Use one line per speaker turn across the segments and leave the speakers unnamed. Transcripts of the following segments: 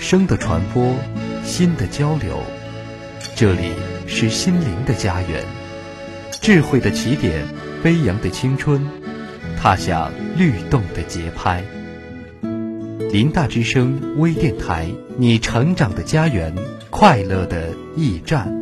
声的传播，心的交流，这里是心灵的家园，智慧的起点，飞扬的青春，踏响律动的节拍。林大之声微电台，你成长的家园，快乐的驿站。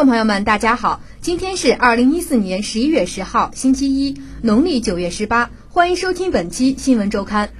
众朋友们，大家好，今天是二零一四年十一月十号，星期一，农历九月十八，欢迎收听本期新闻周刊。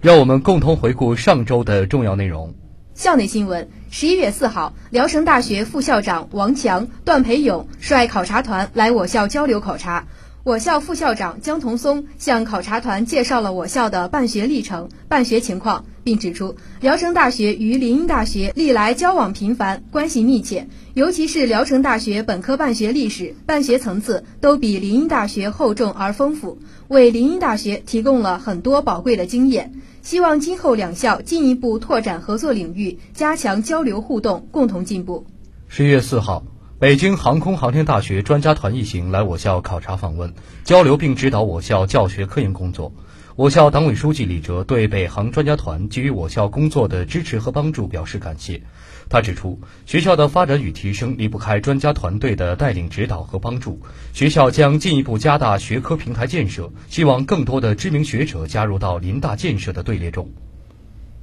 让我们共同回顾上周的重要内容。
校内新闻：十一月四号，聊城大学副校长王强、段培勇率考察团来我校交流考察。我校副校长江同松向考察团介绍了我校的办学历程、办学情况，并指出，聊城大学与林荫大学历来交往频繁，关系密切，尤其是聊城大学本科办学历史、办学层次都比林荫大学厚重而丰富，为林荫大学提供了很多宝贵的经验。希望今后两校进一步拓展合作领域，加强交流互动，共同进步。
十一月四号。北京航空航天大学专家团一行来我校考察访问、交流，并指导我校教学科研工作。我校党委书记李哲对北航专家团给予我校工作的支持和帮助表示感谢。他指出，学校的发展与提升离不开专家团队的带领指导和帮助。学校将进一步加大学科平台建设，希望更多的知名学者加入到林大建设的队列中。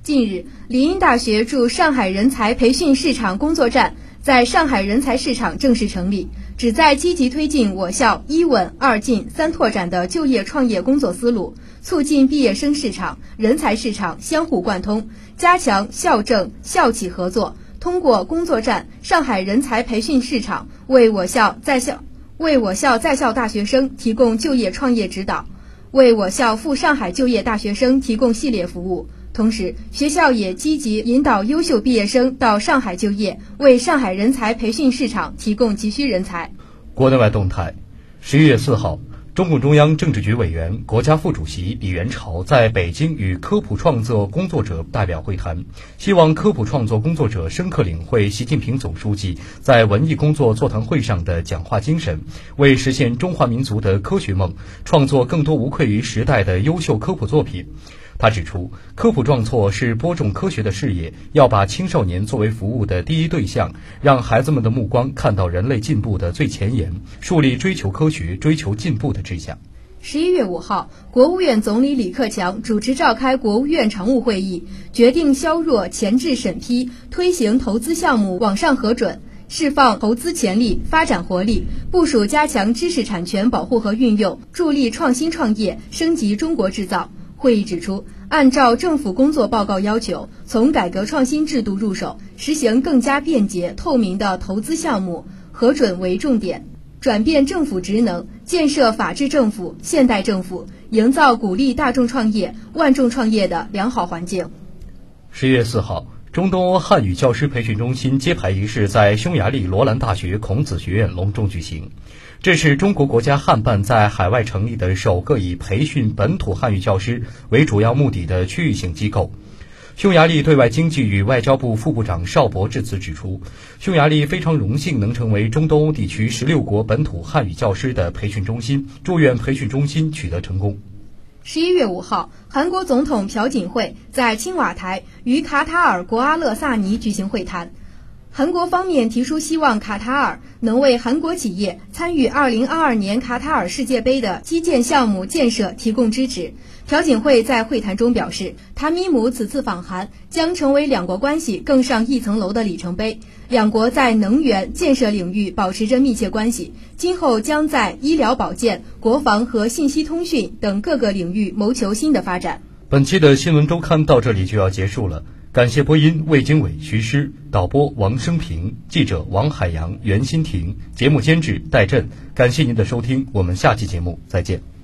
近日，林荫大学驻上海人才培训市场工作站。在上海人才市场正式成立，旨在积极推进我校一稳二进三拓展的就业创业工作思路，促进毕业生市场、人才市场相互贯通，加强校政校企合作。通过工作站上海人才培训市场，为我校在校为我校在校大学生提供就业创业指导，为我校赴上海就业大学生提供系列服务。同时，学校也积极引导优秀毕业生到上海就业，为上海人才培训市场提供急需人才。
国内外动态：十一月四号，中共中央政治局委员、国家副主席李元朝在北京与科普创作工作者代表会谈，希望科普创作工作者深刻领会习近平总书记在文艺工作座谈会上的讲话精神，为实现中华民族的科学梦，创作更多无愧于时代的优秀科普作品。他指出，科普创作是播种科学的事业，要把青少年作为服务的第一对象，让孩子们的目光看到人类进步的最前沿，树立追求科学、追求进步的志向。
十一月五号，国务院总理李克强主持召开国务院常务会议，决定削弱前置审批、推行投资项目网上核准，释放投资潜力、发展活力，部署加强知识产权保护和运用，助力创新创业，升级中国制造。会议指出，按照政府工作报告要求，从改革创新制度入手，实行更加便捷透明的投资项目核准为重点，转变政府职能，建设法治政府、现代政府，营造鼓励大众创业、万众创业的良好环境。
十一月四号，中东欧汉语教师培训中心揭牌仪式在匈牙利罗兰大学孔子学院隆重举行。这是中国国家汉办在海外成立的首个以培训本土汉语教师为主要目的的区域性机构。匈牙利对外经济与外交部副部长邵博致辞指出，匈牙利非常荣幸能成为中东欧地区十六国本土汉语教师的培训中心，祝愿培训中心取得成功。
十一月五号，韩国总统朴槿惠在青瓦台与卡塔尔国阿勒萨尼举行会谈。韩国方面提出希望卡塔尔能为韩国企业参与2022年卡塔尔世界杯的基建项目建设提供支持。朴槿惠在会谈中表示，塔米姆此次访韩将成为两国关系更上一层楼的里程碑。两国在能源、建设领域保持着密切关系，今后将在医疗保健、国防和信息通讯等各个领域谋求新的发展。
本期的新闻周刊到这里就要结束了。感谢播音魏经纬、徐诗，导播王生平，记者王海洋、袁新婷，节目监制戴震。感谢您的收听，我们下期节目再见。